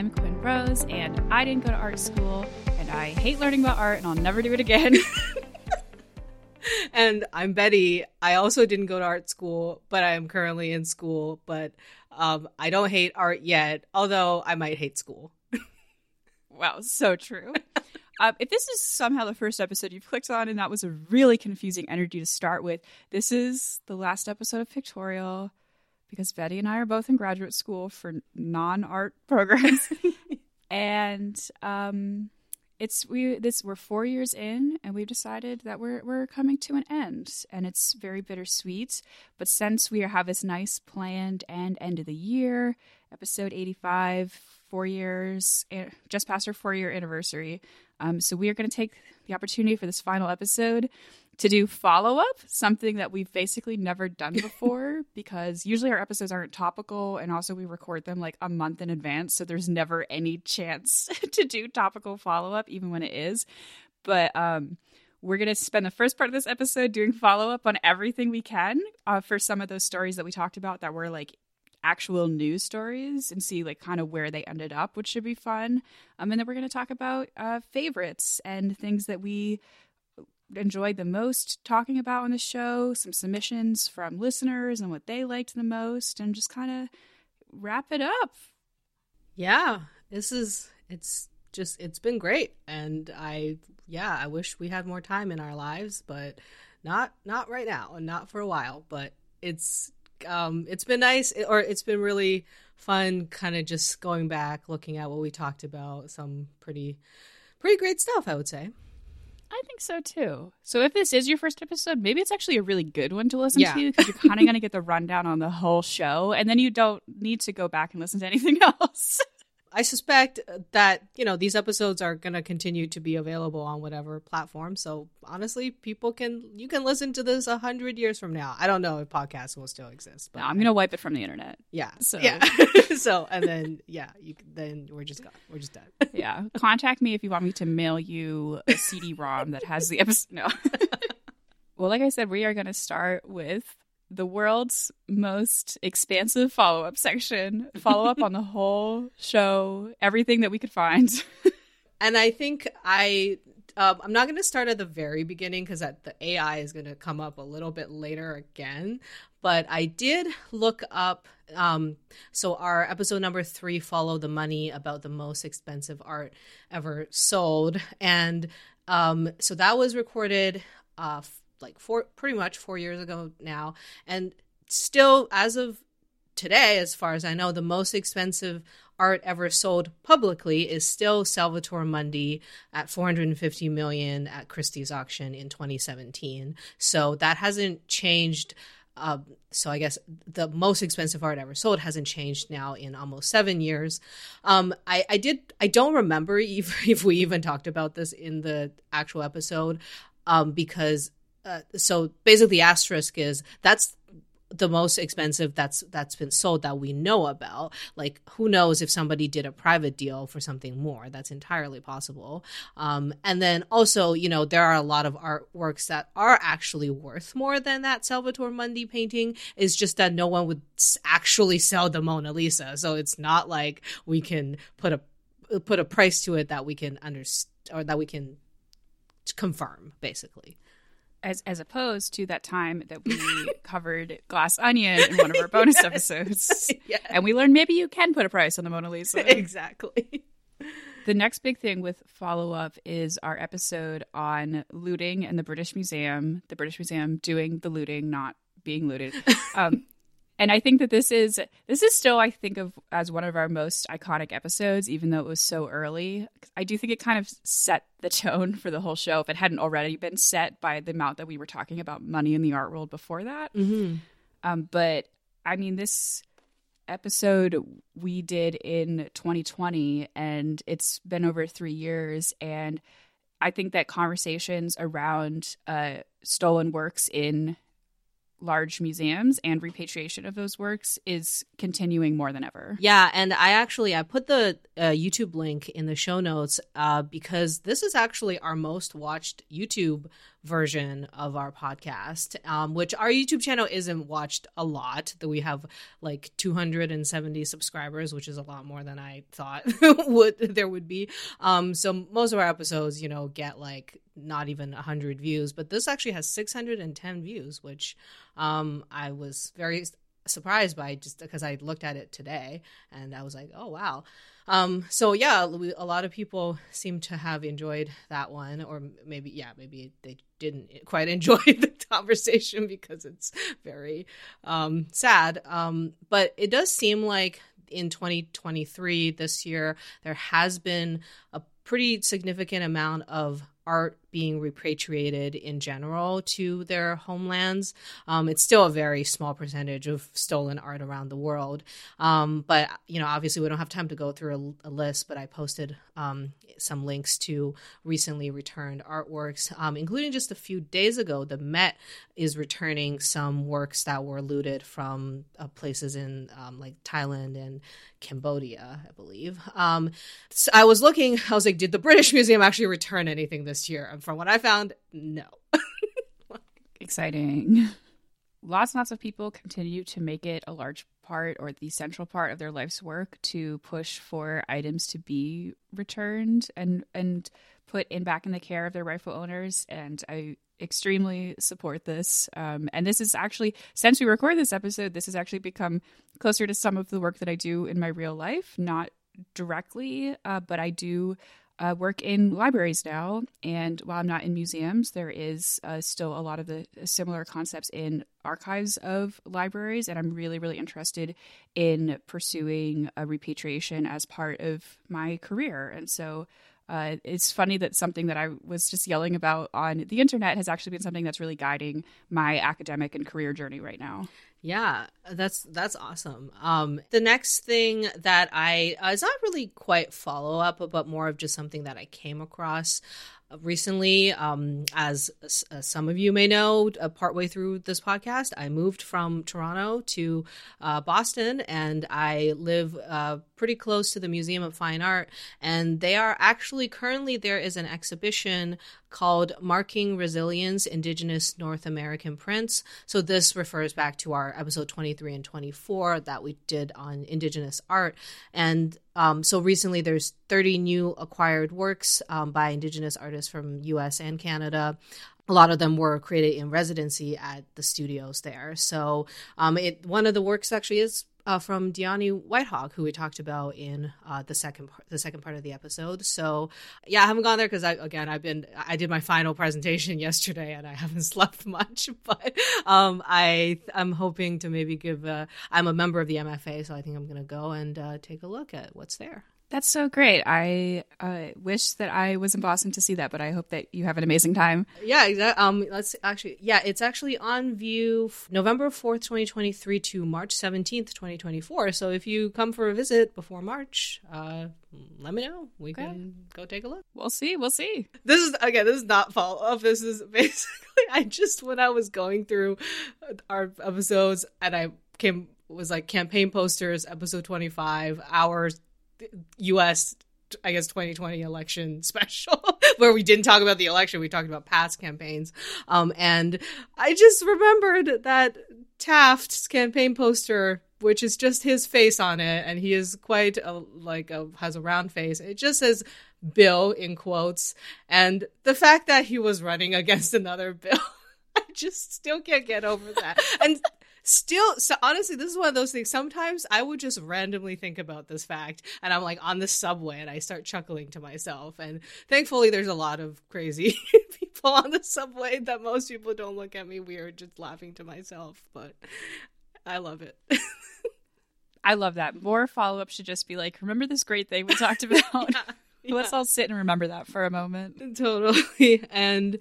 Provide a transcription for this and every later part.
I'm Quinn Rose, and I didn't go to art school, and I hate learning about art, and I'll never do it again. and I'm Betty. I also didn't go to art school, but I am currently in school. But um, I don't hate art yet, although I might hate school. wow, so true. Um, if this is somehow the first episode you've clicked on and that was a really confusing energy to start with, this is the last episode of Pictorial because Betty and I are both in graduate school for non art programs. and um, it's we this we're four years in and we've decided that we're we're coming to an end and it's very bittersweet but since we have this nice planned end end of the year episode 85 four years eh, just past our four year anniversary um, so we are going to take the opportunity for this final episode to do follow up, something that we've basically never done before because usually our episodes aren't topical and also we record them like a month in advance. So there's never any chance to do topical follow up, even when it is. But um, we're going to spend the first part of this episode doing follow up on everything we can uh, for some of those stories that we talked about that were like actual news stories and see like kind of where they ended up, which should be fun. Um, and then we're going to talk about uh, favorites and things that we enjoyed the most talking about on the show, some submissions from listeners and what they liked the most, and just kind of wrap it up. Yeah, this is it's just it's been great, and I yeah I wish we had more time in our lives, but not not right now and not for a while. But it's um it's been nice, or it's been really fun, kind of just going back, looking at what we talked about, some pretty pretty great stuff, I would say. I think so too. So if this is your first episode, maybe it's actually a really good one to listen yeah. to because you're kind of going to get the rundown on the whole show, and then you don't need to go back and listen to anything else. I suspect uh, that you know these episodes are going to continue to be available on whatever platform. So honestly, people can you can listen to this a hundred years from now. I don't know if podcasts will still exist. But no, I'm going to wipe it from the internet. Yeah. So yeah. so and then yeah, you then we're just gone. We're just done. yeah. Contact me if you want me to mail you a CD-ROM that has the episode. No. well, like I said, we are going to start with the world's most expansive follow up section, follow up on the whole show, everything that we could find. and I think I. Um, I'm not going to start at the very beginning because the AI is going to come up a little bit later again. But I did look up. Um, so our episode number three, "Follow the Money," about the most expensive art ever sold, and um, so that was recorded uh, like four pretty much four years ago now and still as of today as far as i know the most expensive art ever sold publicly is still salvator mundi at 450 million at christie's auction in 2017 so that hasn't changed um, so I guess the most expensive art ever sold hasn't changed now in almost seven years. Um, I, I did I don't remember if, if we even talked about this in the actual episode um, because uh, so basically the asterisk is that's the most expensive that's that's been sold that we know about. Like who knows if somebody did a private deal for something more? That's entirely possible. Um, and then also you know there are a lot of artworks that are actually worth more than that salvator mundi painting. Is just that no one would actually sell the mona lisa. So it's not like we can put a put a price to it that we can understand or that we can confirm basically as as opposed to that time that we covered Glass Onion in one of our bonus episodes, yeah. and we learned maybe you can put a price on the Mona Lisa. Exactly. The next big thing with follow up is our episode on looting and the British Museum. The British Museum doing the looting, not being looted. Um, and I think that this is this is still I think of as one of our most iconic episodes, even though it was so early. I do think it kind of set the tone for the whole show if it hadn't already been set by the amount that we were talking about money in the art world before that. Mm-hmm. Um, but I mean, this episode we did in 2020, and it's been over three years, and I think that conversations around uh, stolen works in large museums and repatriation of those works is continuing more than ever. Yeah, and I actually I put the uh, YouTube link in the show notes uh, because this is actually our most watched YouTube version of our podcast, um, which our YouTube channel isn't watched a lot. That we have like 270 subscribers, which is a lot more than I thought would there would be. Um, so most of our episodes, you know, get like not even 100 views, but this actually has 610 views, which um, I was very surprised by just because I looked at it today and I was like, oh wow. Um, so yeah, we, a lot of people seem to have enjoyed that one, or maybe yeah, maybe they didn't quite enjoy the conversation because it's very um, sad. Um, but it does seem like in 2023 this year there has been a pretty significant amount of art being repatriated in general to their homelands. Um, it's still a very small percentage of stolen art around the world. Um, but, you know, obviously we don't have time to go through a, a list, but I posted um, some links to recently returned artworks, um, including just a few days ago, the Met is returning some works that were looted from uh, places in um, like Thailand and Cambodia, I believe. Um, so I was looking, I was like, did the British Museum actually return anything this year? From what I found, no. Exciting. Lots and lots of people continue to make it a large part or the central part of their life's work to push for items to be returned and and put in back in the care of their rightful owners. And I extremely support this. Um, and this is actually, since we record this episode, this has actually become closer to some of the work that I do in my real life, not directly, uh, but I do uh, work in libraries now. And while I'm not in museums, there is uh, still a lot of the similar concepts in archives of libraries. And I'm really, really interested in pursuing a repatriation as part of my career. And so uh, it's funny that something that I was just yelling about on the internet has actually been something that's really guiding my academic and career journey right now. Yeah, that's that's awesome. Um, the next thing that I uh, is not really quite follow up, but more of just something that I came across recently. Um, as, as, some of you may know, uh, partway through this podcast, I moved from Toronto to uh, Boston, and I live uh, pretty close to the Museum of Fine Art. And they are actually currently there is an exhibition called Marking Resilience Indigenous North American Prints. So this refers back to our episode 23 and 24 that we did on Indigenous art. And um, so recently there's 30 new acquired works um, by Indigenous artists from US and Canada a lot of them were created in residency at the studios there. So um, it one of the works actually is uh, from Dyani White Hawk, who we talked about in uh, the second part, the second part of the episode. So yeah, I haven't gone there because I again I've been I did my final presentation yesterday and I haven't slept much, but um, I I'm hoping to maybe give. A, I'm a member of the MFA, so I think I'm going to go and uh, take a look at what's there. That's so great. I uh, wish that I was in Boston to see that, but I hope that you have an amazing time. Yeah, exactly. Um, let's actually, yeah, it's actually on view November 4th, 2023 to March 17th, 2024. So if you come for a visit before March, uh, let me know. We okay. can go take a look. We'll see. We'll see. This is, again, this is not follow up. This is basically, I just, when I was going through our episodes and I came, was like campaign posters, episode 25, hours U.S. I guess 2020 election special where we didn't talk about the election. We talked about past campaigns. Um, and I just remembered that Taft's campaign poster, which is just his face on it, and he is quite a, like a, has a round face. It just says Bill in quotes. And the fact that he was running against another Bill, I just still can't get over that. and still so honestly this is one of those things sometimes i would just randomly think about this fact and i'm like on the subway and i start chuckling to myself and thankfully there's a lot of crazy people on the subway that most people don't look at me weird just laughing to myself but i love it. I love that. More follow-up should just be like remember this great thing we talked about? Yeah, yeah. let's all sit and remember that for a moment. Totally and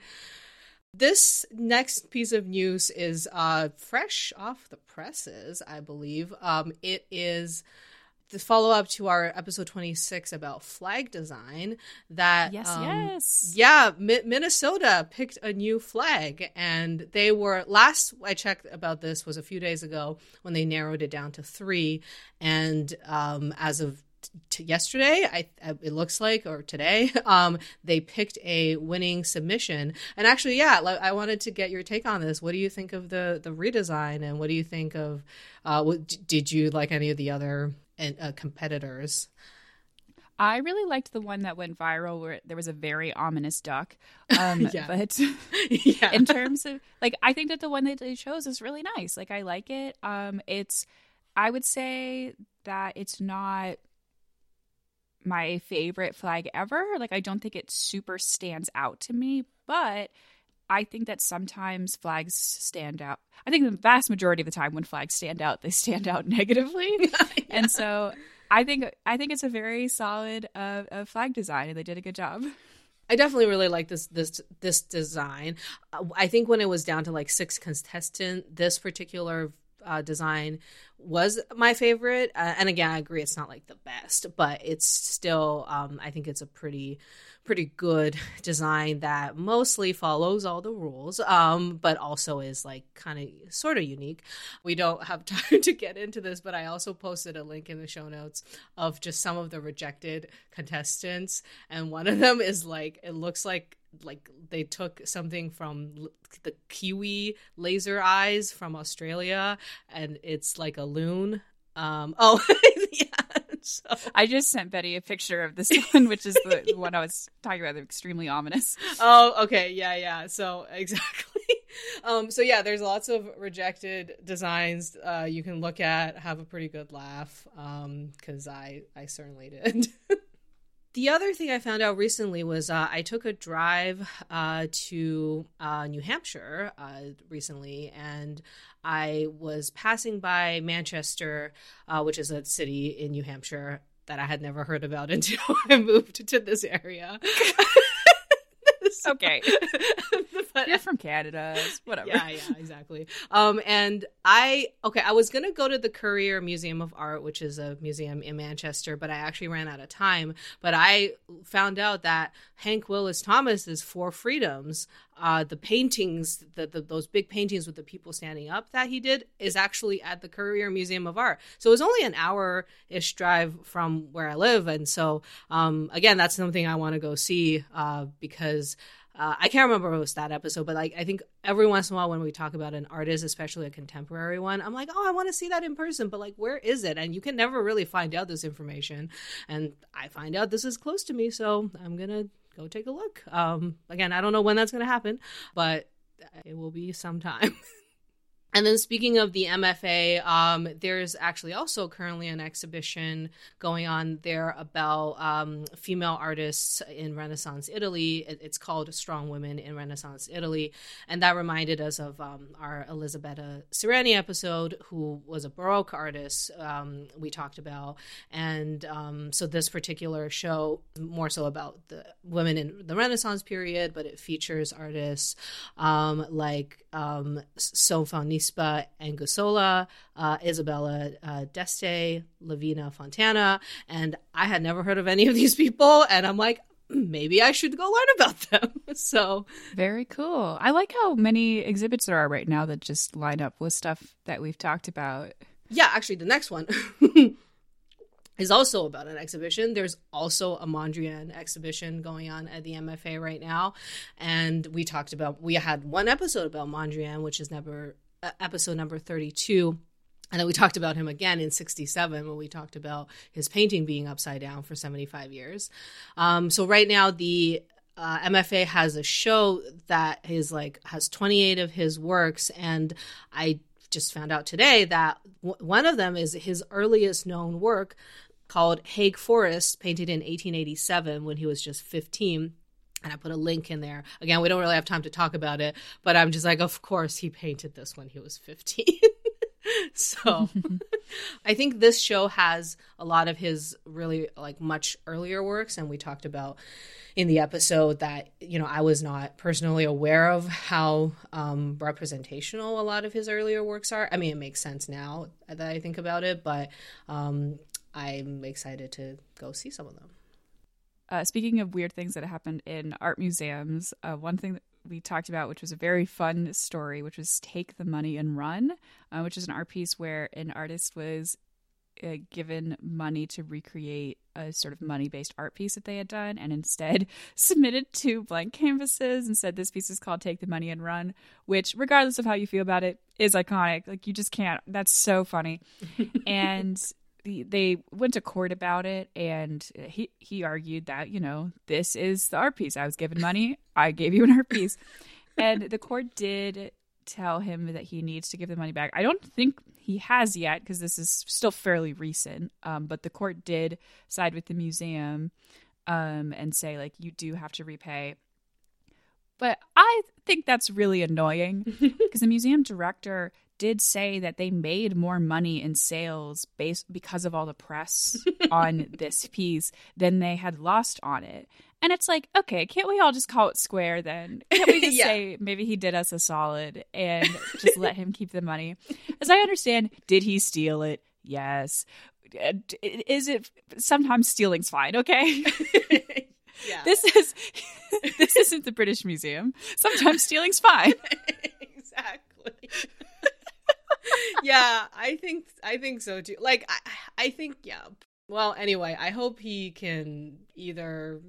this next piece of news is uh, fresh off the presses, I believe. Um, it is the follow up to our episode 26 about flag design that yes um, yes yeah Mi- minnesota picked a new flag and they were last i checked about this was a few days ago when they narrowed it down to three and um, as of t- yesterday I, I, it looks like or today um they picked a winning submission and actually yeah i wanted to get your take on this what do you think of the the redesign and what do you think of uh what, did you like any of the other uh, competitors I really liked the one that went viral where there was a very ominous duck. Um, Yeah. But yeah in terms of like, I think that the one that they chose is really nice. Like, I like it. Um, it's, I would say that it's not my favorite flag ever. Like, I don't think it super stands out to me, but I think that sometimes flags stand out. I think the vast majority of the time when flags stand out, they stand out negatively. And so I think I think it's a very solid uh, uh, flag design, and they did a good job. I definitely really like this this this design. Uh, I think when it was down to like six contestant, this particular uh, design was my favorite. Uh, and again, I agree it's not like the best, but it's still um, I think it's a pretty pretty good design that mostly follows all the rules, um, but also is like kind of sort of unique. We don't have time to get into this, but I also posted a link in the show notes of just some of the rejected contestants, and one of them is like it looks like like they took something from the kiwi laser eyes from Australia, and it's like a loon. Um, oh yeah, so I just sent Betty a picture of this one, which is the, the one I was talking about, the extremely ominous. Oh, okay. Yeah, yeah. So exactly. Um, so yeah, there's lots of rejected designs uh, you can look at, have a pretty good laugh. Um, cause I, I certainly did. The other thing I found out recently was uh, I took a drive uh, to uh, New Hampshire uh, recently, and I was passing by Manchester, uh, which is a city in New Hampshire that I had never heard about until I moved to this area. Okay, But- you're from Canada, whatever. yeah, yeah, exactly. Um, and I okay, I was gonna go to the Currier Museum of Art, which is a museum in Manchester, but I actually ran out of time. But I found out that Hank Willis Thomas is Four Freedoms, uh, the paintings, the, the those big paintings with the people standing up that he did, is actually at the Currier Museum of Art. So it was only an hour ish drive from where I live, and so um, again, that's something I want to go see uh, because. Uh, I can't remember if was that episode, but like I think every once in a while when we talk about an artist, especially a contemporary one, I'm like, oh, I want to see that in person, but like, where is it? And you can never really find out this information. And I find out this is close to me, so I'm gonna go take a look. Um, again, I don't know when that's gonna happen, but it will be sometime. And then speaking of the MFA, um, there's actually also currently an exhibition going on there about um, female artists in Renaissance Italy. It's called Strong Women in Renaissance Italy. And that reminded us of um, our Elisabetta Sirani episode, who was a Baroque artist um, we talked about. And um, so this particular show, more so about the women in the Renaissance period, but it features artists um, like um, Sofa Nispa Angusola, uh, Isabella uh, d'Este, Lavinia Fontana, and I had never heard of any of these people, and I'm like, maybe I should go learn about them. so Very cool. I like how many exhibits there are right now that just line up with stuff that we've talked about. yeah, actually, the next one. Is also about an exhibition. There's also a Mondrian exhibition going on at the MFA right now, and we talked about. We had one episode about Mondrian, which is number uh, episode number thirty-two, and then we talked about him again in 67 when we talked about his painting being upside down for 75 years. Um, so right now the uh, MFA has a show that is like has 28 of his works and I just found out today that w- one of them is his earliest known work called Hague Forest painted in 1887 when he was just 15 and I put a link in there. Again, we don't really have time to talk about it, but I'm just like, of course, he painted this when he was 15. so I think this show has a lot of his really like much earlier works. And we talked about in the episode that, you know, I was not personally aware of how um, representational a lot of his earlier works are. I mean, it makes sense now that I think about it, but um, I'm excited to go see some of them. Uh, speaking of weird things that happened in art museums, uh, one thing that we talked about, which was a very fun story, which was Take the Money and Run, uh, which is an art piece where an artist was uh, given money to recreate a sort of money based art piece that they had done and instead submitted two blank canvases and said this piece is called Take the Money and Run, which, regardless of how you feel about it, is iconic. Like, you just can't. That's so funny. and they went to court about it and he he argued that you know this is the art piece i was given money i gave you an art piece and the court did tell him that he needs to give the money back. I don't think he has yet because this is still fairly recent. Um, but the court did side with the museum um, and say like you do have to repay. But I think that's really annoying because the museum director did say that they made more money in sales based because of all the press on this piece than they had lost on it. And it's like, okay, can't we all just call it square then? Can't we just yeah. say maybe he did us a solid and just let him keep the money? As I understand, did he steal it? Yes. Uh, is it sometimes stealing's fine, okay? yeah. This is this isn't the British Museum. Sometimes stealing's fine. Yeah, I think I think so too. Like I I think yeah. Well, anyway, I hope he can either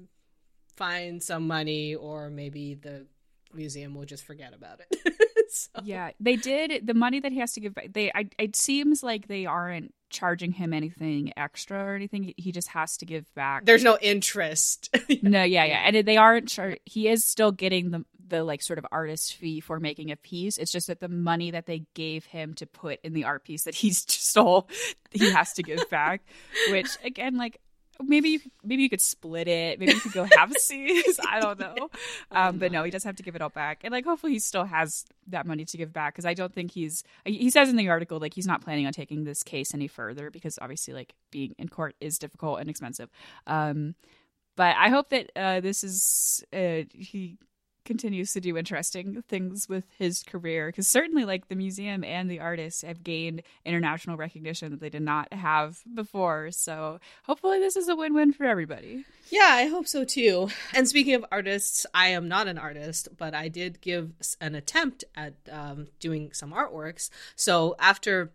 find some money or maybe the museum will just forget about it. so. Yeah, they did the money that he has to give back. They, I, it seems like they aren't charging him anything extra or anything. He just has to give back. There's no interest. no, yeah, yeah, and they aren't. Char- he is still getting the the like sort of artist fee for making a piece. It's just that the money that they gave him to put in the art piece that he stole, he has to give back. Which again, like maybe you could, maybe you could split it. Maybe you could go half seas. I don't know. Um, but no, he does have to give it all back, and like hopefully he still has that money to give back because I don't think he's. He says in the article like he's not planning on taking this case any further because obviously like being in court is difficult and expensive. Um, but I hope that uh, this is uh, he continues to do interesting things with his career because certainly like the museum and the artists have gained international recognition that they did not have before. So hopefully this is a win-win for everybody. Yeah i hope so too. And speaking of artists i am not an artist but i did give an attempt at um, doing some artworks. So after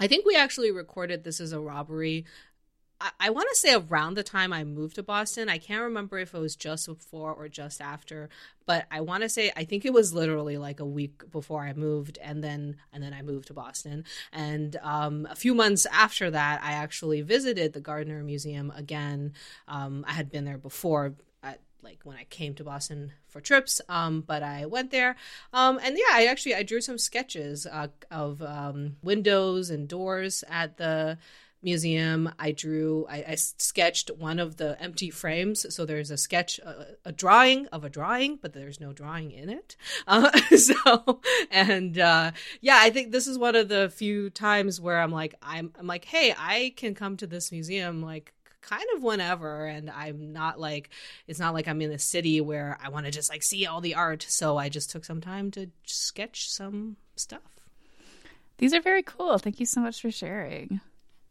I think we actually recorded this as a robbery I, want to say around the time I moved to Boston. I can't remember if it was just before or just after, but I want to say I think it was literally like a week before I moved, and then and then I moved to Boston. And um, a few months after that, I actually visited the Gardner Museum again. Um, I had been there before like when I came to Boston for trips. Um, but I went there, um, and yeah, I actually I drew some sketches uh, of um, windows and doors at the museum i drew I, I, sketched one of the empty frames. So there's a sketch a, a drawing of a drawing but there's no drawing in it. Uh, so and uh, yeah i think this is one of the few times where i'm like I'm, I'm like hey i can come to this museum like kind of whenever. And i'm not like it's not like i'm in a city where i want to just like see all the art. So i just took some time to sketch some stuff. These are very cool. Thank you so much for sharing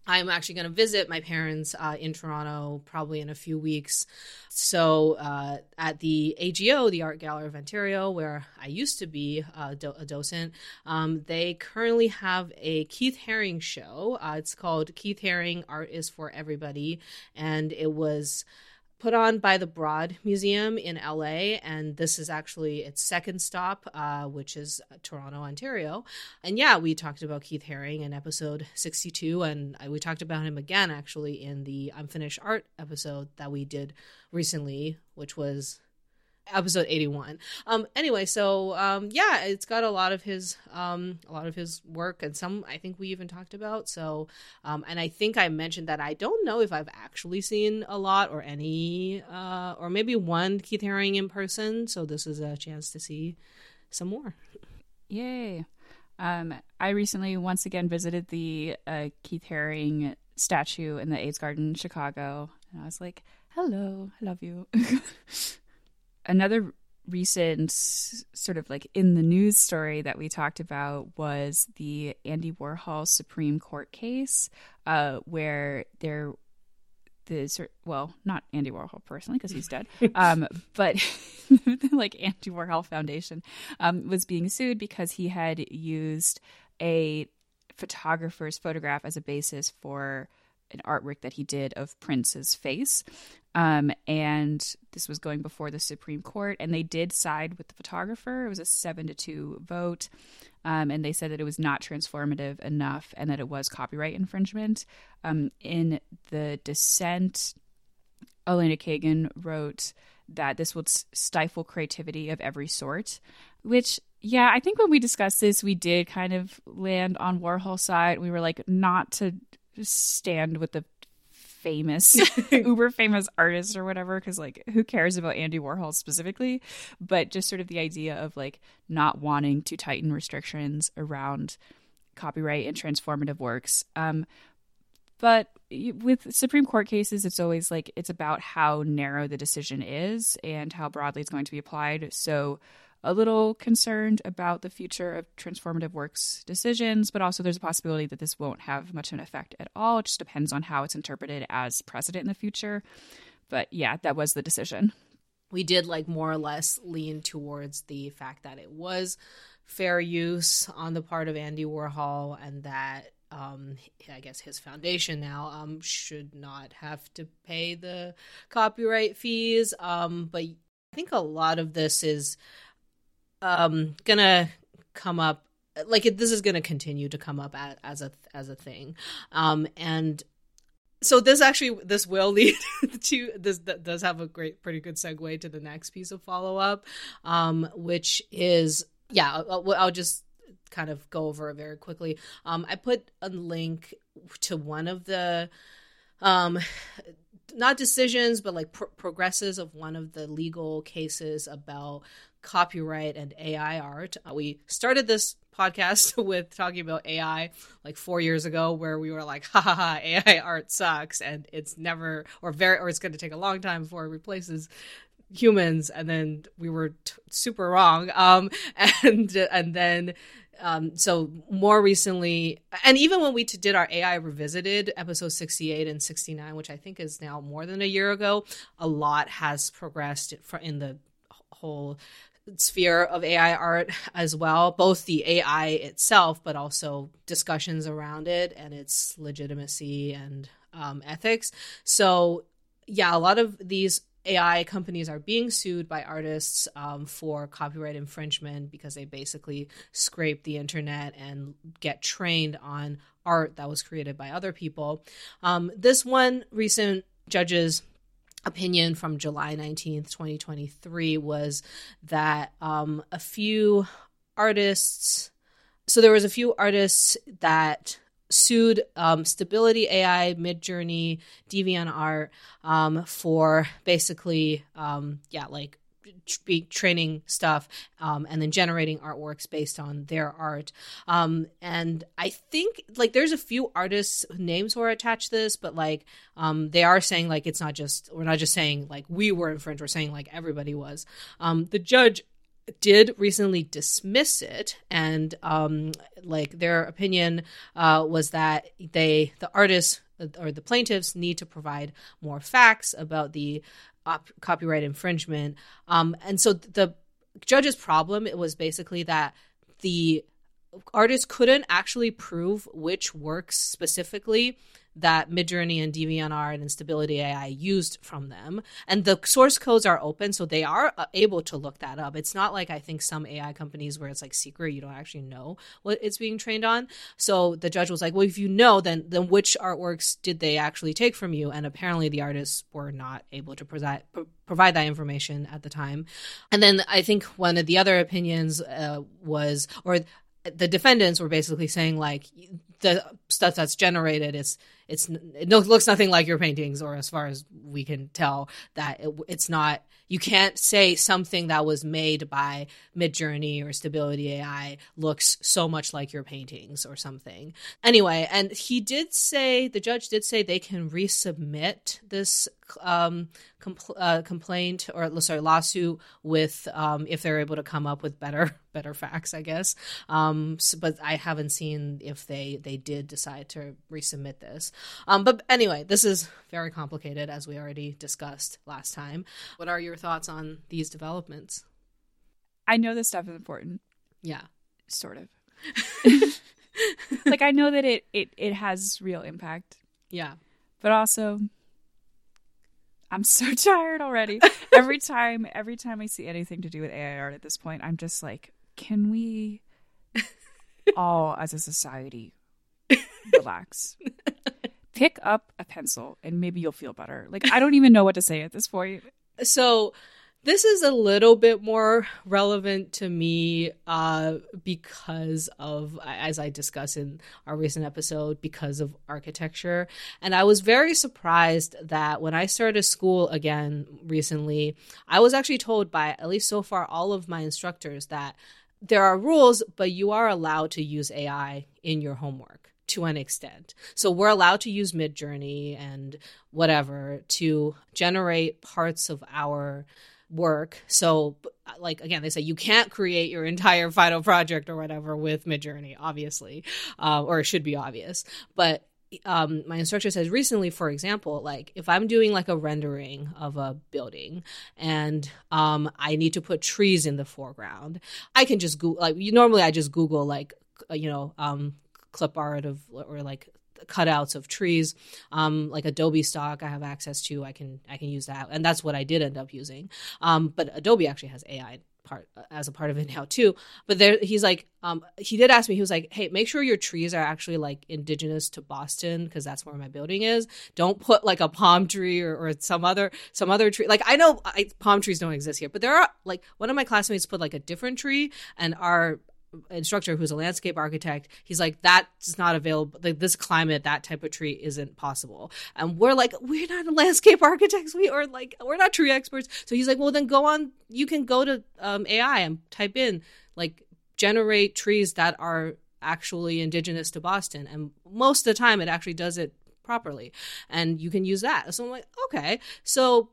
I'm actually going to visit my parents uh, in Toronto probably in a few weeks. So, uh, at the AGO, the Art Gallery of Ontario, where I used to be uh, do- a docent, um, they currently have a Keith Haring show. Uh, it's called Keith Haring Art is for Everybody. And it was put on by the Broad Museum in LA, and this is actually its second stop, uh, which is Toronto, Ontario. And yeah, we talked about Keith Haring in episode 62, and we talked about him again actually in the Unfinished Art episode that we did recently, which was episode 81 um anyway so um yeah it's got a lot of his um a lot of his work and some i think we even talked about so um and i think i mentioned that i don't know if i've actually seen a lot or any uh or maybe one keith haring in person so this is a chance to see some more. Yay. Um i recently once again visited the uh keith haring statue in the aids garden chicago and i was like hello i love you another recent sort of like in the news story that we talked about was the Andy Warhol Supreme Court case, uh, where there the well, not Andy Warhol personally because he's dead, um, but like Andy Warhol Foundation um, was being sued because he had used a photographer's photograph as a basis for an artwork that he did of Prince's face. Um, and this was going before the Supreme Court, and they did side with the photographer. It was a seven to two vote. Um, and they said that it was not transformative enough and that it was copyright infringement. Um, in the dissent, Elena Kagan wrote that this would stifle creativity of every sort, which yeah, I think when we discussed this, we did kind of land on Warhol's side. We were like, not to stand with the famous uber famous artist or whatever because like who cares about andy warhol specifically? But just sort of the idea of like not wanting to tighten restrictions around copyright and transformative works. Um but with supreme court cases it's always like it's about how narrow the decision is and how broadly it's going to be applied. So a little concerned about the future of transformative works decisions, but also there's a possibility that this won't have much of an effect at all. It just depends on how it's interpreted as precedent in the future. But yeah, that was the decision. We did like more or less lean towards the fact that it was fair use on the part of Andy Warhol and that um, I guess his foundation now um, should not have to pay the copyright fees. Um, but I think a lot of this is um gonna come up like it, this is going to continue to come up as, as a as a thing. Um and so this actually this will lead to this does have a great pretty good segue to the next piece of follow up um which is yeah I'll, I'll just kind of go over it very quickly. Um i put a link to one of the um not decisions but like pro- progresses of one of the legal cases about copyright and AI art. Uh, we started this podcast with talking about AI like four years ago, where we were like, ha ha ha, AI art sucks and it's never, or very, or it's going to take a long time before it replaces humans. And then we were t- super wrong. Um, and, and then, um, so more recently, and even when we t- did our AI revisited episode 68 and 69, which I think is now more than a year ago, a lot has progressed in the whole sphere of AI art as well, both the AI itself, but also discussions around it and its legitimacy and um, ethics. So, yeah, a lot of these AI companies are being sued by artists um, for copyright infringement because they basically scrape the internet and get trained on art that was created by other people. Um, this one recent judge's opinion from July 19th, 2023 was that um, a few artists, so there was a few artists that sued um, Stability AI, Midjourney, DeviantArt um, for basically, um, yeah, like be training stuff um, and then generating artworks based on their art. Um, and I think like there's a few artists names who are attached to this, but like um, they are saying like it's not just we're not just saying like we were infringed. We're saying like everybody was. Um, the judge did recently dismiss it and um like their opinion uh was that they the artists or the plaintiffs need to provide more facts about the op- copyright infringement. Um, and so the judge's problem it was basically that the artist couldn't actually prove which works specifically that Midjourney and DeviantArt and Instability AI used from them. And the source codes are open, so they are uh, able to look that up. It's not like I think some AI companies where it's like secret, you don't actually know what it's being trained on. So the judge was like, well, if you know, then then which artworks did they actually take from you? And apparently the artists were not able to provide provide that information at the time. And then I think one of the other opinions uh, was, or the defendants were basically saying like the stuff that's generated is it's it looks nothing like your paintings or as far as we can tell that it, it's not you can't say something that was made by midjourney or stability ai looks so much like your paintings or something anyway and he did say the judge did say they can resubmit this um, compl- uh, complaint or sorry lawsuit with um, if they're able to come up with better better facts, I guess. Um, so, but I haven't seen if they they did decide to resubmit this. Um, but anyway, this is very complicated as we already discussed last time. What are your thoughts on these developments? I know this stuff is important. Yeah, sort of. like I know that it it it has real impact, yeah. but also I'm so tired already. every time every time I see anything to do with AI art at this point, I'm just like, can we all as a society relax? Pick up a pencil and maybe you'll feel better. Like I don't even know what to say at this point. So this is a little bit more relevant to me uh, because of, as I discussed in our recent episode, because of architecture. And I was very surprised that when I started school again recently, I was actually told by, at least so far, all of my instructors that there are rules, but you are allowed to use AI in your homework to an extent. So we're allowed to use Midjourney and whatever to generate parts of our work. So, like again, they say you can't create your entire final project or whatever with Midjourney, obviously, uh, or it should be obvious. But um, my instructor says recently, for example, like if I'm doing like a rendering of a building and um, I need to put trees in the foreground, I can just Google. Like normally, I just Google like you know um, clip art of or like cutouts of trees. Um, like adobe stock i have access to i can i can use that. And that's what i did end up using. Um, but adobe actually has ai part as a part of it now too. But there he's like um, he did ask me he was like hey make sure your trees are actually like indigenous to boston because that's where my building is. Don't put like a palm tree or, or some other some other tree. Like i know I, palm trees don't exist here but there are like one of my classmates put like a different tree and our instructor who's a landscape architect he's like that's not available like this climate that type of tree isn't possible. And we're like we're not landscape architects we are like we're not tree experts. So he's like well then go on you can go to um, ai and type in like generate trees that are actually indigenous to boston. And most of the time it actually does it properly and you can use that. So i'm like okay. So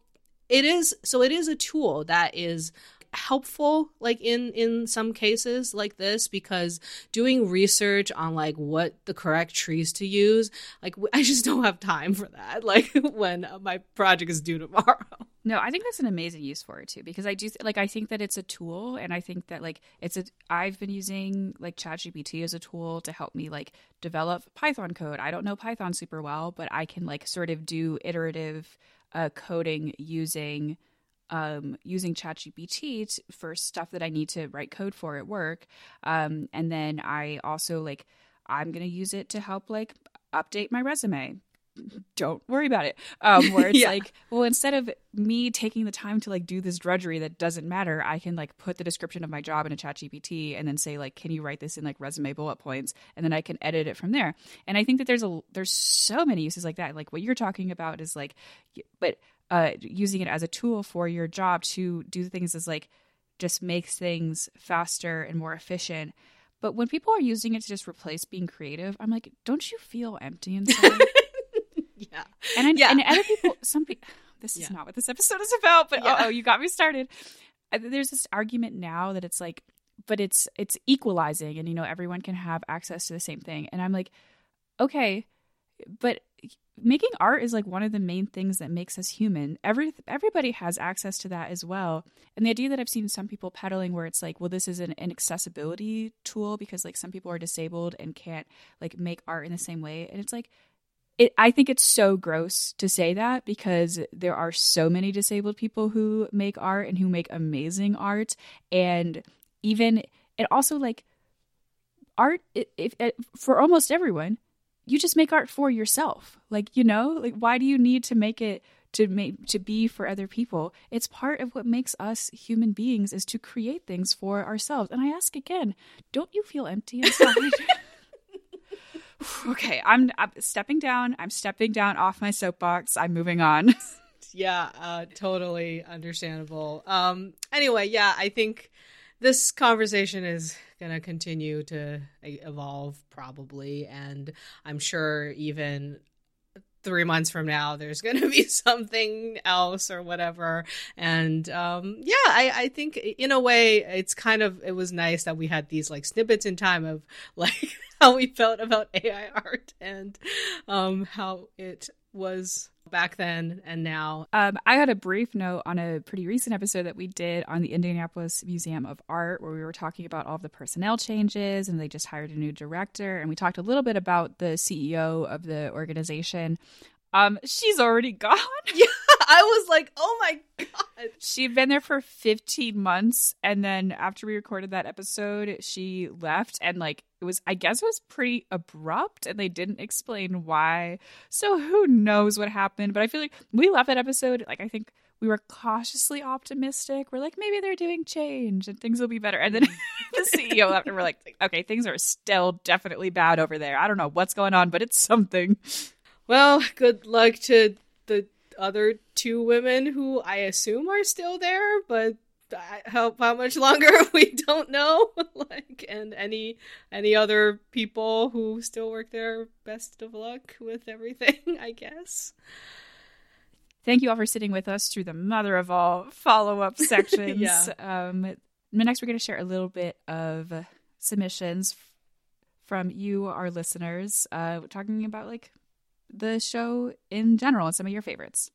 it is so it is a tool that is helpful like in in some cases like this because doing research on like what the correct trees to use like i just don't have time for that like when my project is due tomorrow. No i think that's an amazing use for it too because i do like i think that it's a tool and i think that like it's a i've been using like chatgpt as a tool to help me like develop python code. I don't know python super well but i can like sort of do iterative uh, coding using um, using ChatGPT for stuff that I need to write code for at work. Um, and then I also like, I'm going to use it to help like update my resume. Don't worry about it. Um, where it's yeah. like, well, instead of me taking the time to like do this drudgery that doesn't matter, I can like put the description of my job in a chat GPT and then say like, can you write this in like resume bullet points? And then I can edit it from there. And I think that there's a, there's so many uses like that. Like what you're talking about is like, but uh, using it as a tool for your job to do things as like just makes things faster and more efficient. But when people are using it to just replace being creative, I'm like, don't you feel empty inside? yeah. And I, yeah. and other people, some people, this is yeah. not what this episode is about, but yeah. oh, you got me started. There's this argument now that it's like, but it's it's equalizing, and you know everyone can have access to the same thing. And I'm like, okay, but making art is like one of the main things that makes us human. Every everybody has access to that as well. And the idea that I've seen some people peddling where it's like, well, this is an, an accessibility tool because like some people are disabled and can't like make art in the same way. And it's like it, I think it's so gross to say that because there are so many disabled people who make art and who make amazing art. And even, and also like art, if, if for almost everyone, you just make art for yourself. Like, you know, like why do you need to make it to make to be for other people? It's part of what makes us human beings is to create things for ourselves. And I ask again, don't you feel empty inside? okay, I'm, I'm stepping down. I'm stepping down off my soapbox. I'm moving on. yeah, uh, totally understandable. Um anyway, yeah, I think this conversation is going to continue to evolve probably and i'm sure even three months from now there's going to be something else or whatever. And um, yeah I, I think in a way it's kind of it was nice that we had these like snippets in time of like how we felt about ai art and um, how it was back then and now. Um, I had a brief note on a pretty recent episode that we did on the Indianapolis Museum of Art, where we were talking about all the personnel changes and they just hired a new director. And we talked a little bit about the CEO of the organization. Um, she's already gone. Yeah, I was like, oh my god. She'd been there for 15 months, and then after we recorded that episode, she left, and like it was, I guess, it was pretty abrupt, and they didn't explain why. So who knows what happened? But I feel like we left that episode. Like I think we were cautiously optimistic. We're like, maybe they're doing change and things will be better. And then the CEO left, and we're like, okay, things are still definitely bad over there. I don't know what's going on, but it's something. Well, good luck to the other two women who I assume are still there, but how how much longer we don't know. like, and any any other people who still work there, best of luck with everything. I guess. Thank you all for sitting with us through the mother of all follow up sections. yeah. Um, next, we're going to share a little bit of submissions from you, our listeners, uh, talking about like the show in general and some of your favorites.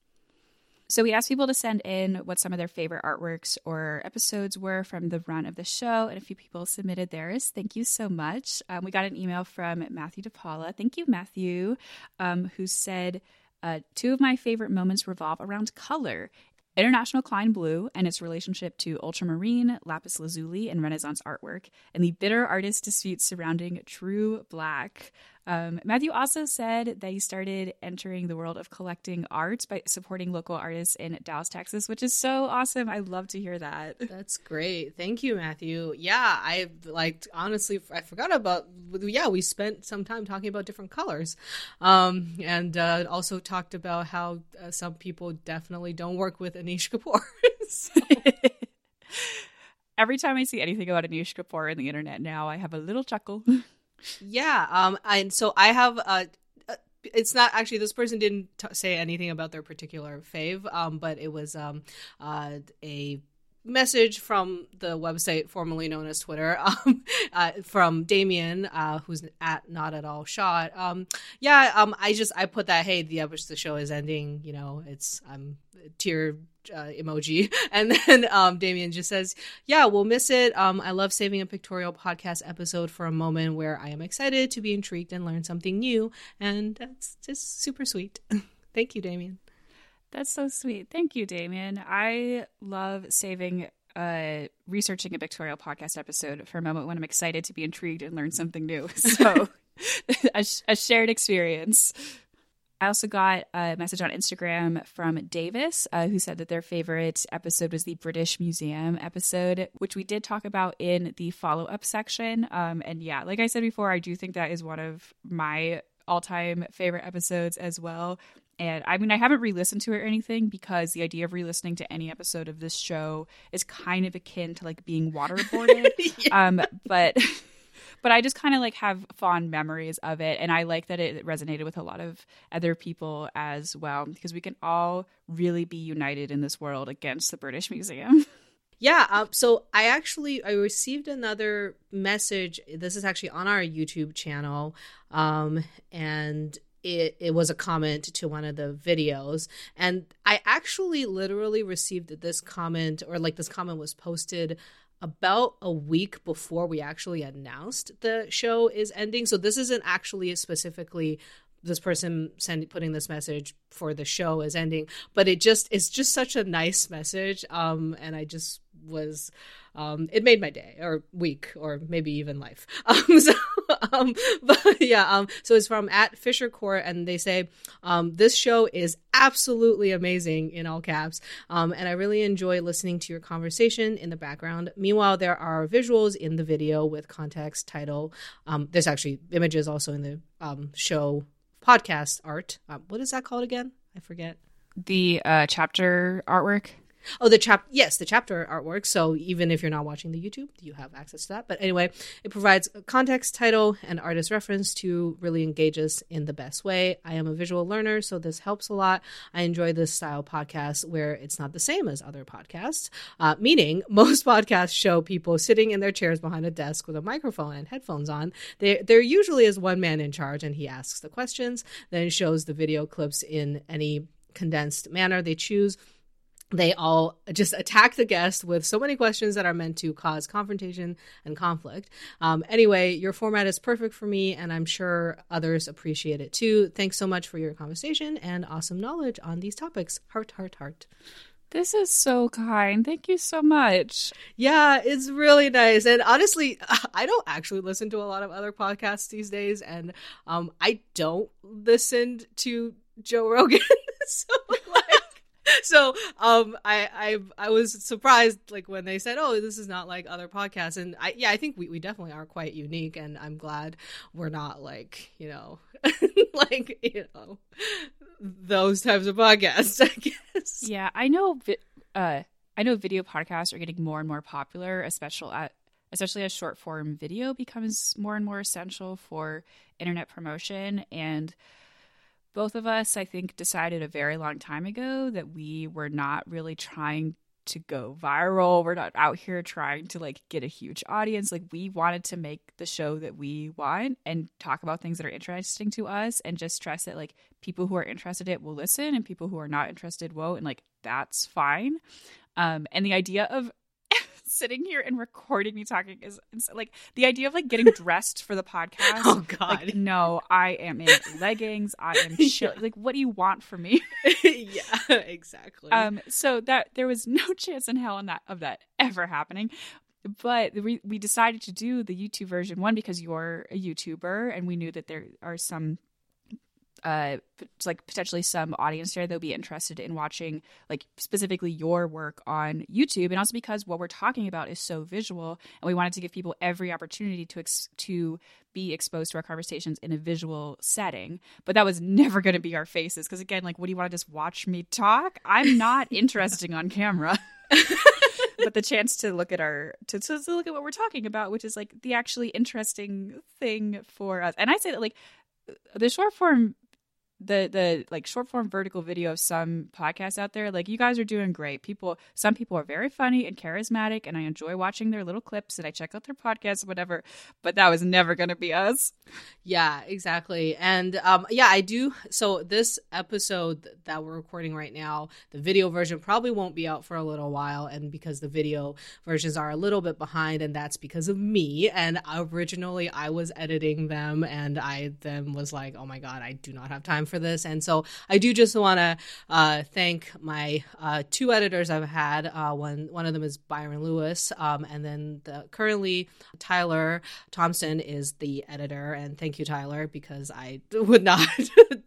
So we asked people to send in what some of their favorite artworks or episodes were from the run of the show, and a few people submitted theirs. Thank you so much. Um, we got an email from Matthew DePaula. Thank you, Matthew, um, who said, uh, Two of my favorite moments revolve around color. International Klein Blue and its relationship to ultramarine, lapis lazuli, and Renaissance artwork, and the bitter artist disputes surrounding True Black. Um, Matthew also said that he started entering the world of collecting art by supporting local artists in Dallas, Texas, which is so awesome. I love to hear that. That's great. Thank you, Matthew. Yeah, I like honestly, I forgot about. Yeah, we spent some time talking about different colors, um, and uh, also talked about how uh, some people definitely don't work with Anish Kapoor. so. Every time I see anything about Anish Kapoor on the internet now, I have a little chuckle. Yeah. Um. And so I have uh it's not actually this person didn't t- say anything about their particular fave um but it was um uh a message from the website formerly known as Twitter um, uh, from Damien, uh, who's at not at all shot. Um, yeah, um, I just I put that hey the the show is ending. You know, it's I'm tear uh, emoji, and then um, Damien just says, "Yeah, we'll miss it. Um, I love saving a pictorial podcast episode for a moment where I am excited to be intrigued and learn something new, and that's just super sweet. Thank you, Damien." That's so sweet. Thank you, Damien. I love saving uh, researching a pictorial podcast episode for a moment when I'm excited to be intrigued and learn something new. So, a, a, shared experience. I also got a message on Instagram from Davis, uh, who said that their favorite episode was the British Museum episode, which we did talk about in the follow up section. Um, and yeah, like I said before, I do think that is one of my all time favorite episodes as well. And I mean, I haven't re listened to it or anything because the idea of re listening to any episode of this show is kind of akin to like being waterboarded. yeah. Um, but. but I just kind of like have fond memories of it. And I like that it resonated with a lot of other people as well, because we can all really be united in this world against the British Museum. Yeah, um, so I actually I received another message. This is actually on our YouTube channel, um, and it, it was a comment to one of the videos and i actually literally received this comment or like this comment was posted about a week before we actually announced the show is ending. So this isn't actually specifically this person sending putting this message for the show is ending, but it just it's just such a nice message. Um, and I just was um, it made my day or week or maybe even life. Um, so, um, but yeah, um, so it's from at Fisher Court, and they say um, this show is absolutely amazing in all caps, um, and I really enjoy listening to your conversation in the background. Meanwhile, there are visuals in the video with context, title. Um, there's actually images also in the um, show podcast art. Um, what is that called again? I forget. The uh, chapter artwork. Oh, the chap yes, the chapter artwork. So even if you're not watching the YouTube, you have access to that. But anyway, it provides context, title, and artist reference to really engage us in the best way. I am a visual learner, so this helps a lot. I enjoy this style podcast where it's not the same as other podcasts. Uh, meaning, most podcasts show people sitting in their chairs behind a desk with a microphone and headphones on. They, there usually is one man in charge, and he asks the questions, then shows the video clips in any condensed manner they choose they all just attack the guest with so many questions that are meant to cause confrontation and conflict. Um, anyway, your format is perfect for me, and I'm sure others appreciate it too. Thanks so much for your conversation and awesome knowledge on these topics. Heart, heart, heart. This is so kind. Thank you so much. Yeah, it's really nice. And honestly, I don't actually listen to a lot of other podcasts these days, and um, I don't listen to Joe Rogan. so so um I, I I was surprised like when they said, Oh, this is not like other podcasts and I yeah, I think we, we definitely are quite unique and I'm glad we're not like, you know like, you know those types of podcasts, I guess. Yeah, I know uh I know video podcasts are getting more and more popular, especially at especially as short form video becomes more and more essential for internet promotion and both of us, I think, decided a very long time ago that we were not really trying to go viral. We're not out here trying to like get a huge audience. Like we wanted to make the show that we want and talk about things that are interesting to us and just stress that like people who are interested in it will listen and people who are not interested won't and like that's fine. Um and the idea of sitting here and recording me talking is like the idea of like getting dressed for the podcast. Oh God, like, no! I am in leggings. I am chill. Yeah. Like, what do you want from me? yeah, exactly. Um, so that there was no chance in hell in that of that ever happening. But we we decided to do the YouTube version one because you're a YouTuber and we knew that there are some uh like potentially some audience there that'll be interested in watching like specifically your work on YouTube. And also because what we're talking about is so visual and we wanted to give people every opportunity to ex- to be exposed to our conversations in a visual setting. But that was never going to be our faces because again like what do you want to just watch me talk? I'm not interesting on camera. But the chance to look at our to, to look at what we're talking about which is like the actually interesting thing for us. And i say that like the short form the the like short form vertical video of some podcasts out there like you guys are doing great. People some people are very funny and charismatic and i enjoy watching their little clips and i check out their podcasts whatever but that was never going to be us. Yeah exactly. And um yeah i do so this episode that we're recording right now the video version probably won't be out for a little while and because the video versions are a little bit behind and that's because of me and originally i was editing them and i then was like oh my god i do not have time for this. And so I do just want to uh, thank my uh, two editors I've had. Uh, one one of them is Byron Lewis, um, and then the, currently Tyler Thompson is the editor. And thank you, Tyler, because I would not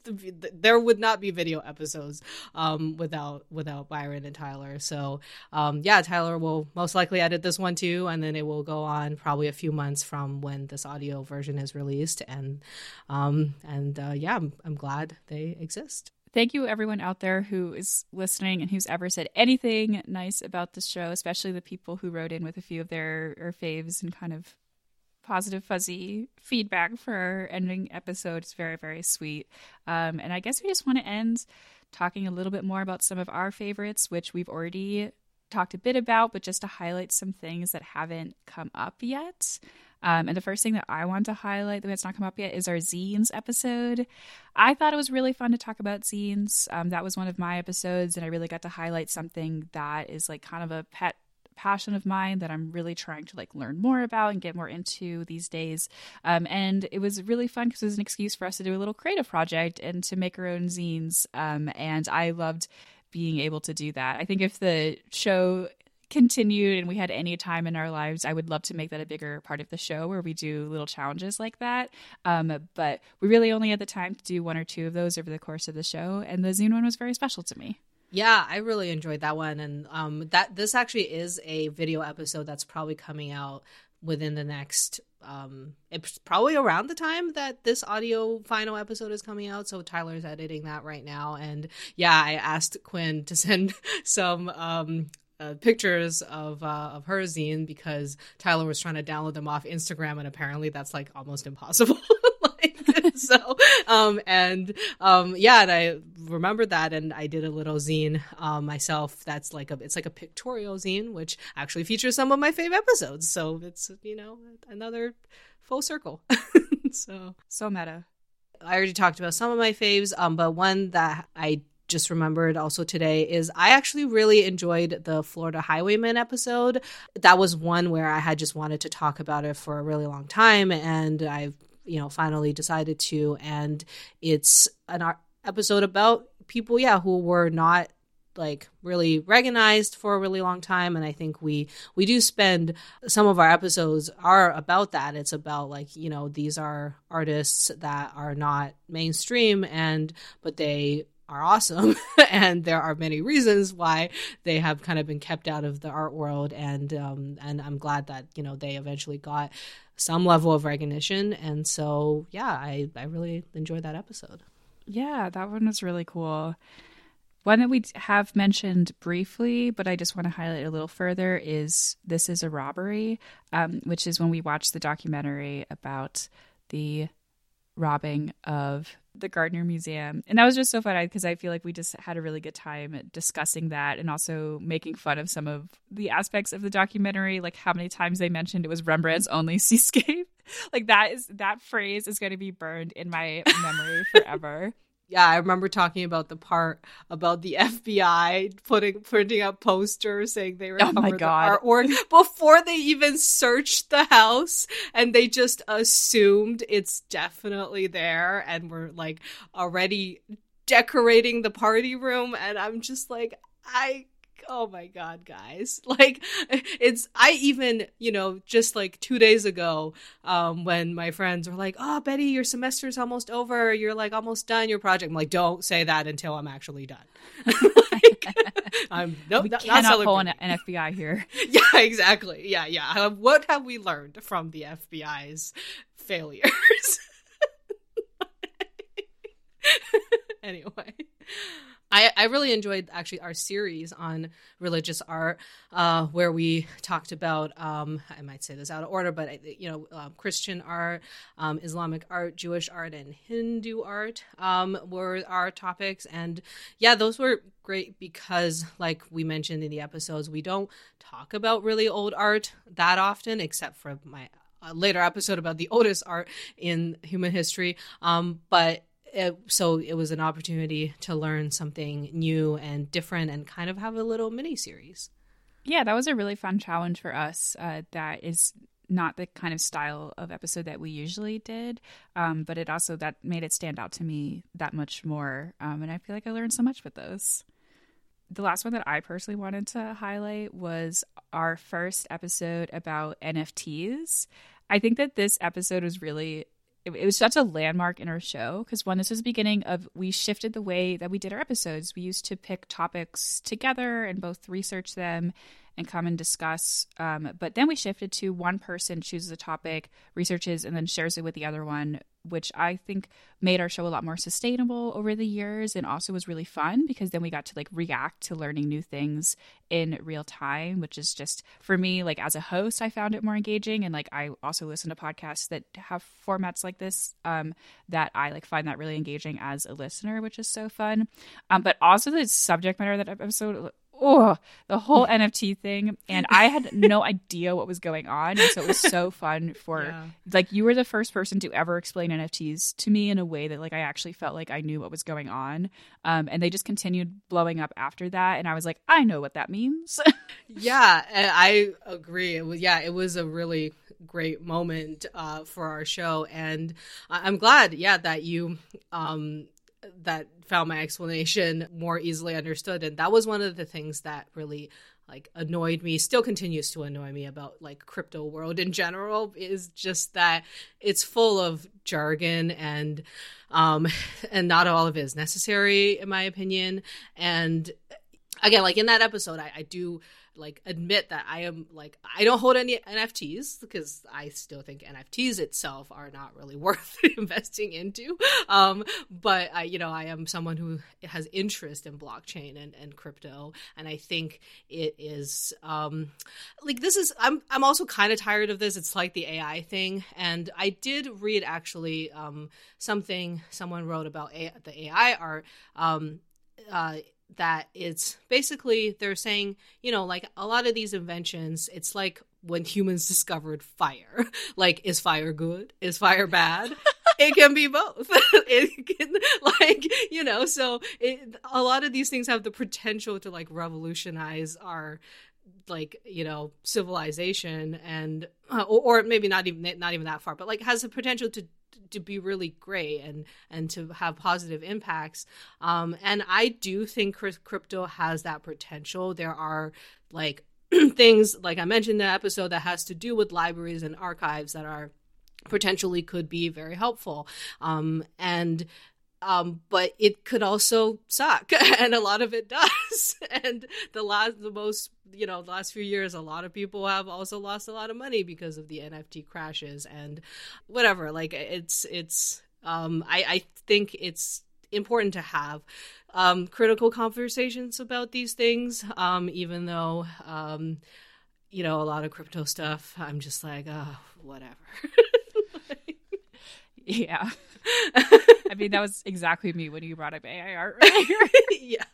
there would not be video episodes um, without without Byron and Tyler. So um, yeah, Tyler will most likely edit this one too, and then it will go on probably a few months from when this audio version is released. And um, and uh, yeah, I'm, I'm glad they exist. Thank you, everyone out there who is listening and who's ever said anything nice about this show, especially the people who wrote in with a few of their, their faves and kind of positive, fuzzy feedback for our ending episode. It's very, very sweet. Um, and I guess we just want to end talking a little bit more about some of our favorites, which we've already talked a bit about, but just to highlight some things that haven't come up yet. Um, and the first thing that I want to highlight that has not come up yet is our zines episode. I thought it was really fun to talk about zines. Um, that was one of my episodes, and I really got to highlight something that is like kind of a pet passion of mine that I'm really trying to like learn more about and get more into these days. Um, and it was really fun because it was an excuse for us to do a little creative project and to make our own zines. Um, and I loved being able to do that. I think if the show continued and we had any time in our lives, I would love to make that a bigger part of the show where we do little challenges like that. Um, but we really only had the time to do one or two of those over the course of the show, and the zine one was very special to me. Yeah, I really enjoyed that one, and um, that this actually is a video episode that's probably coming out within the next um it's probably around the time that this audio final episode is coming out so tyler's editing that right now and yeah i asked quinn to send some um uh, pictures of uh, of her zine because Tyler was trying to download them off Instagram, and apparently that's like almost impossible. like, so, um, and um, yeah, and I remembered that, and I did a little zine um, myself. That's like a it's like a pictorial zine, which actually features some of my favorite episodes. So it's you know another full circle. so so meta. I already talked about some of my faves, um, but one that I just remembered also today is I actually really enjoyed the Florida Highwaymen episode. That was one where I had just wanted to talk about it for a really long time, and I've you know finally decided to. And it's an episode about people, yeah, who were not like really recognized for a really long time and i think we we do spend some of our episodes are about that it's about like you know these are artists that are not mainstream and but they are awesome and there are many reasons why they have kind of been kept out of the art world and um, and I'm glad that you know they eventually got some level of recognition and so yeah I I really enjoyed that episode. Yeah, that one was really cool. One that we have mentioned briefly, but I just want to highlight a little further is This is a Robbery, um, which is when we watched the documentary about the robbing of the Gardner Museum. And that was just so fun because I feel like we just had a really good time discussing that and also making fun of some of the aspects of the documentary, like how many times they mentioned it was Rembrandt's only seascape. like that is that phrase is going to be burned in my memory forever yeah, I remember talking about the part about the FBI putting printing up posters saying they were oh my God. artwork before they even searched the house, and they just assumed it's definitely there, and we're like already decorating the party room, and I'm just like, I oh my god guys. Like it's i even you know just like two days ago um when my friends were like oh betty your semester's almost over. You're like almost done your project. I'm like don't say that until i'm actually done. Like, i'm nope, we not, cannot not pull an, an fbi here. Yeah exactly. Yeah yeah. What have we learned from the fbi's failures? Anyway I, I really enjoyed actually our series on religious art, uh, where we talked about um, I might say this out of order, but you know um, Christian art, um, Islamic art, Jewish art, and Hindu art um, were our topics, and yeah, those were great because, like we mentioned in the episodes, we don't talk about really old art that often, except for my uh, later episode about the oldest art in human history. Um, but it, so it was an opportunity to learn something new and different and kind of have a little mini series. Yeah, that was a really fun challenge for us. Uh, that is not the kind of style of episode that we usually did, um, but it also that made it stand out to me that much more. Um, and I feel like I learned so much with those. The last one that I personally wanted to highlight was our first episode about NFTs. I think that this episode was really it, it was such a landmark in our show because one, this was the beginning of we shifted the way that we did our episodes. We used to pick topics together and both research them and come and discuss. Um, but then we shifted to one person chooses a topic, researches, and then shares it with the other one, which I think made our show a lot more sustainable over the years and also was really fun because then we got to like react to learning new things in real time, which is just for me, like as a host, I found it more engaging. And like I also listen to podcasts that have formats like this um, that I like find that really engaging as a listener, which is so fun. Um, but also the subject matter that episode oh, the whole NFT thing. And I had no idea what was going on. And so it was so fun for yeah. like you were the first person to ever explain NFTs to me in a way that like I actually felt like I knew what was going on. Um, and they just continued blowing up after that. And I was like, I know what that means. yeah, I agree. It was yeah, it was a really great moment uh, for our show, and I'm glad, yeah, that you um, that found my explanation more easily understood. And that was one of the things that really like annoyed me still continues to annoy me about like crypto world in general is just that it's full of jargon and um and not all of it is necessary in my opinion. And again, like in that episode, I, I do like admit that I am like I don't hold any NFTs because I still think NFTs itself are not really worth investing into. Um, but I, you know, I am someone who has interest in blockchain and, and crypto, and I think it is um, like this is. I'm I'm also kind of tired of this. It's like the AI thing, and I did read actually um, something someone wrote about a- the AI art. Um, uh, that it's basically they're saying, you know, like a lot of these inventions, it's like when humans discovered fire. like, is fire good? Is fire bad? it can be both. it can, like, you know, so it, a lot of these things have the potential to like revolutionize our like you know civilization and uh, or, or maybe not even not even that far but like has the potential to to be really great and and to have positive impacts. Um, and I do think crypto has that potential. There are like things like I mentioned in the episode that has to do with libraries and archives that are potentially could be very helpful. Um, and um, but it could also suck, and a lot of it does. and the last, the most, you know, the last few years, a lot of people have also lost a lot of money because of the NFT crashes and whatever. Like it's, it's, um, I, I think it's important to have um, critical conversations about these things, um, even though, um, you know, a lot of crypto stuff, I'm just like, oh, whatever. yeah. I mean, that was exactly me when you brought up AI art. Right? yeah.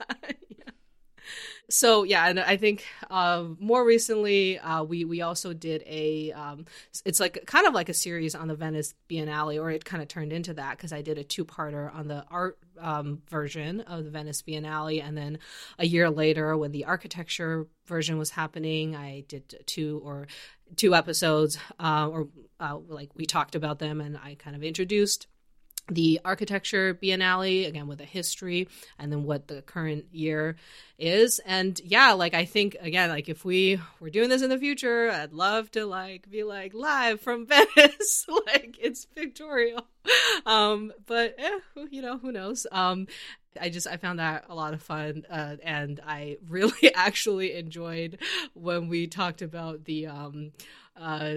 So yeah, and I think uh, more recently uh, we we also did a um, it's like kind of like a series on the Venice Biennale, or it kind of turned into that because I did a two parter on the art um, version of the Venice Biennale, and then a year later when the architecture version was happening, I did two or two episodes, uh, or uh, like we talked about them, and I kind of introduced the architecture biennale again with a history and then what the current year is. And yeah like i think again like if we were doing this in the future i'd love to like be like live from venice. Like it's pictorial. Um but eh, you know who knows? Um I just I found that a lot of fun, uh, and I really actually enjoyed when we talked about the um, uh,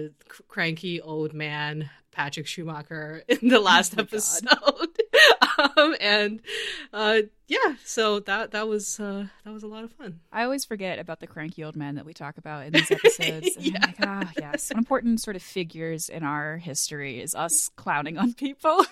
cranky old man Patrick Schumacher in the last oh episode. um, and uh, yeah, so that that was uh, that was a lot of fun. I always forget about the cranky old man that we talk about in these episodes. yeah. Like, ah, yes, one important sort of figures in our history is us clowning on people.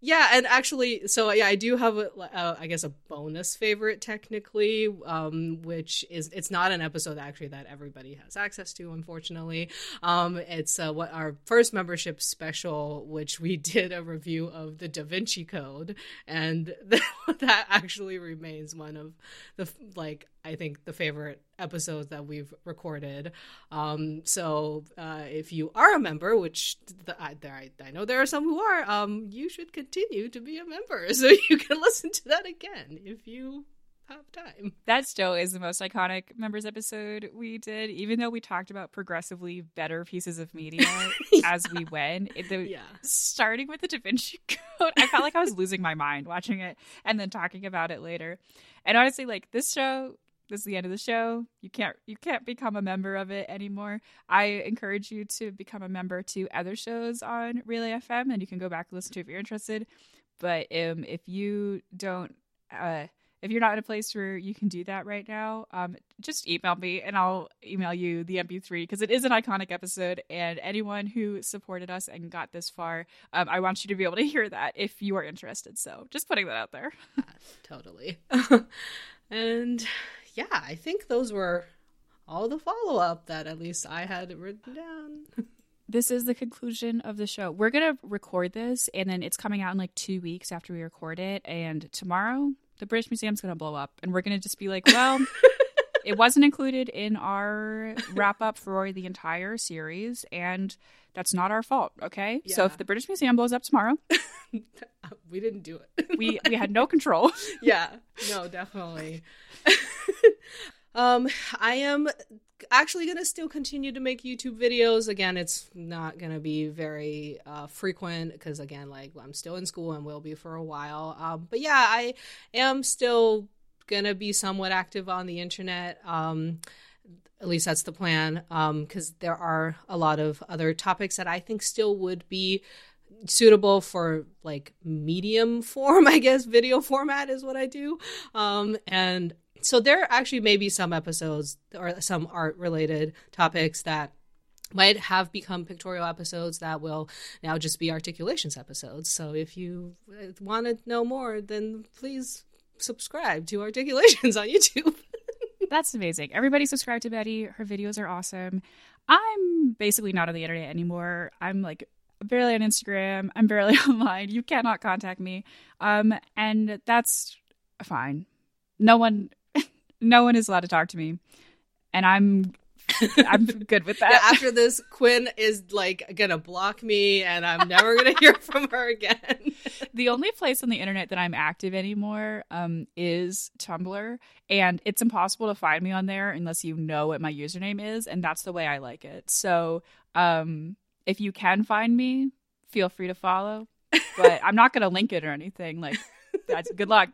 Yeah. And actually, so yeah, I do have, a, uh, I guess, a bonus favorite technically, um, which is it's not an episode actually that everybody has access to, unfortunately. Um, it's uh, what our first membership special, which we did a review of the Da Vinci Code, and that actually remains one of the like I think the favorite episodes that we've recorded. Um, so uh, if you are a member, which the, I, I, I, know there are some who are, um, you should continue to be a member so you can listen to that again if you have time. That still is the most iconic members episode we did, even though we talked about progressively better pieces of media yeah. as we went. The, yeah. Starting with the Da Vinci Code, I felt like I was losing my mind watching it and then talking about it later. And honestly, like this show this is the end of the show. You can't you can't become a member of it anymore. I encourage you to become a member to other shows on Relay FM, and you can go back and listen to if you're interested. But um, if you don't, uh, if you're not in a place where you can do that right now, um, just email me and I'll email you the MP3 because it is an iconic episode. And anyone who supported us and got this far, um, I want you to be able to hear that if you are interested. So just putting that out there. totally. and yeah, I think those were all the follow up that at least I had written down. this is the conclusion of the show. We're going to record this and then it's coming out in like two weeks after we record it. And tomorrow, the British Museum's going to blow up. And we're going to just be like, well, it wasn't included in our wrap up for the entire series. And that's not our fault. Okay. Yeah. So if the British Museum blows up tomorrow, we didn't do it. we we had no control. yeah. No, definitely. um, I am actually going to still continue to make YouTube videos. Again, it's not going to be very uh, frequent because, again, like I'm still in school and will be for a while. Um, but yeah, I am still gonna be somewhat active on the internet. Um, at least that's the plan, because um, there are a lot of other topics that I think still would be suitable for like medium form, I guess video format is what I do. Um, and so there actually may be some episodes or some art related topics that might have become pictorial episodes that will now just be articulations episodes. So if you want to know more, then please subscribe to articulations on YouTube. That's amazing. Everybody subscribe to Betty. Her videos are awesome. I'm basically not on the internet anymore. I'm like barely on Instagram. I'm barely online. You cannot contact me. Um, and that's fine. No one, no one is allowed to talk to me, and I'm, I'm good with that. Yeah, after this, Quinn is like gonna block me, and I'm never gonna hear from her again. the only place on the internet that I'm active anymore um, is Tumblr, and it's impossible to find me on there unless you know what my username is, and that's the way I like it. So, um, if you can find me, feel free to follow. But I'm not going to link it or anything. Like, that's good luck.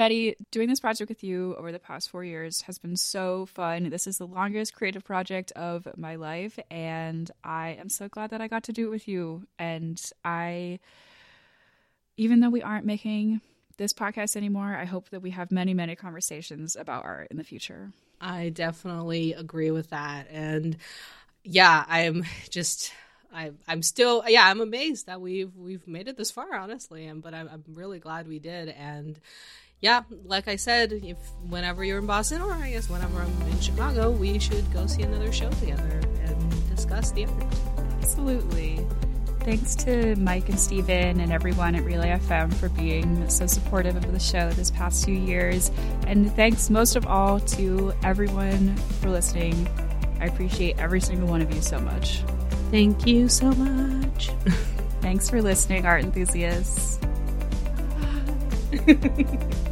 Betty, doing this project with you over the past four years has been so fun. This is the longest creative project of my life, and I am so glad that I got to do it with you. And I, even though we aren't making this podcast anymore, I hope that we have many, many conversations about art in the future. I definitely agree with that. And yeah, I'm just I I'm still yeah I'm amazed that we've we've made it this far honestly and but I'm, I'm really glad we did and yeah like I said if whenever you're in Boston or I guess whenever I'm in Chicago we should go see another show together and discuss the art. Absolutely. Thanks to Mike and Steven and everyone at Relay FM for being so supportive of the show this past few years. And thanks most of all to everyone for listening I appreciate every single one of you so much. Thank you so much. Thanks for listening, art enthusiasts.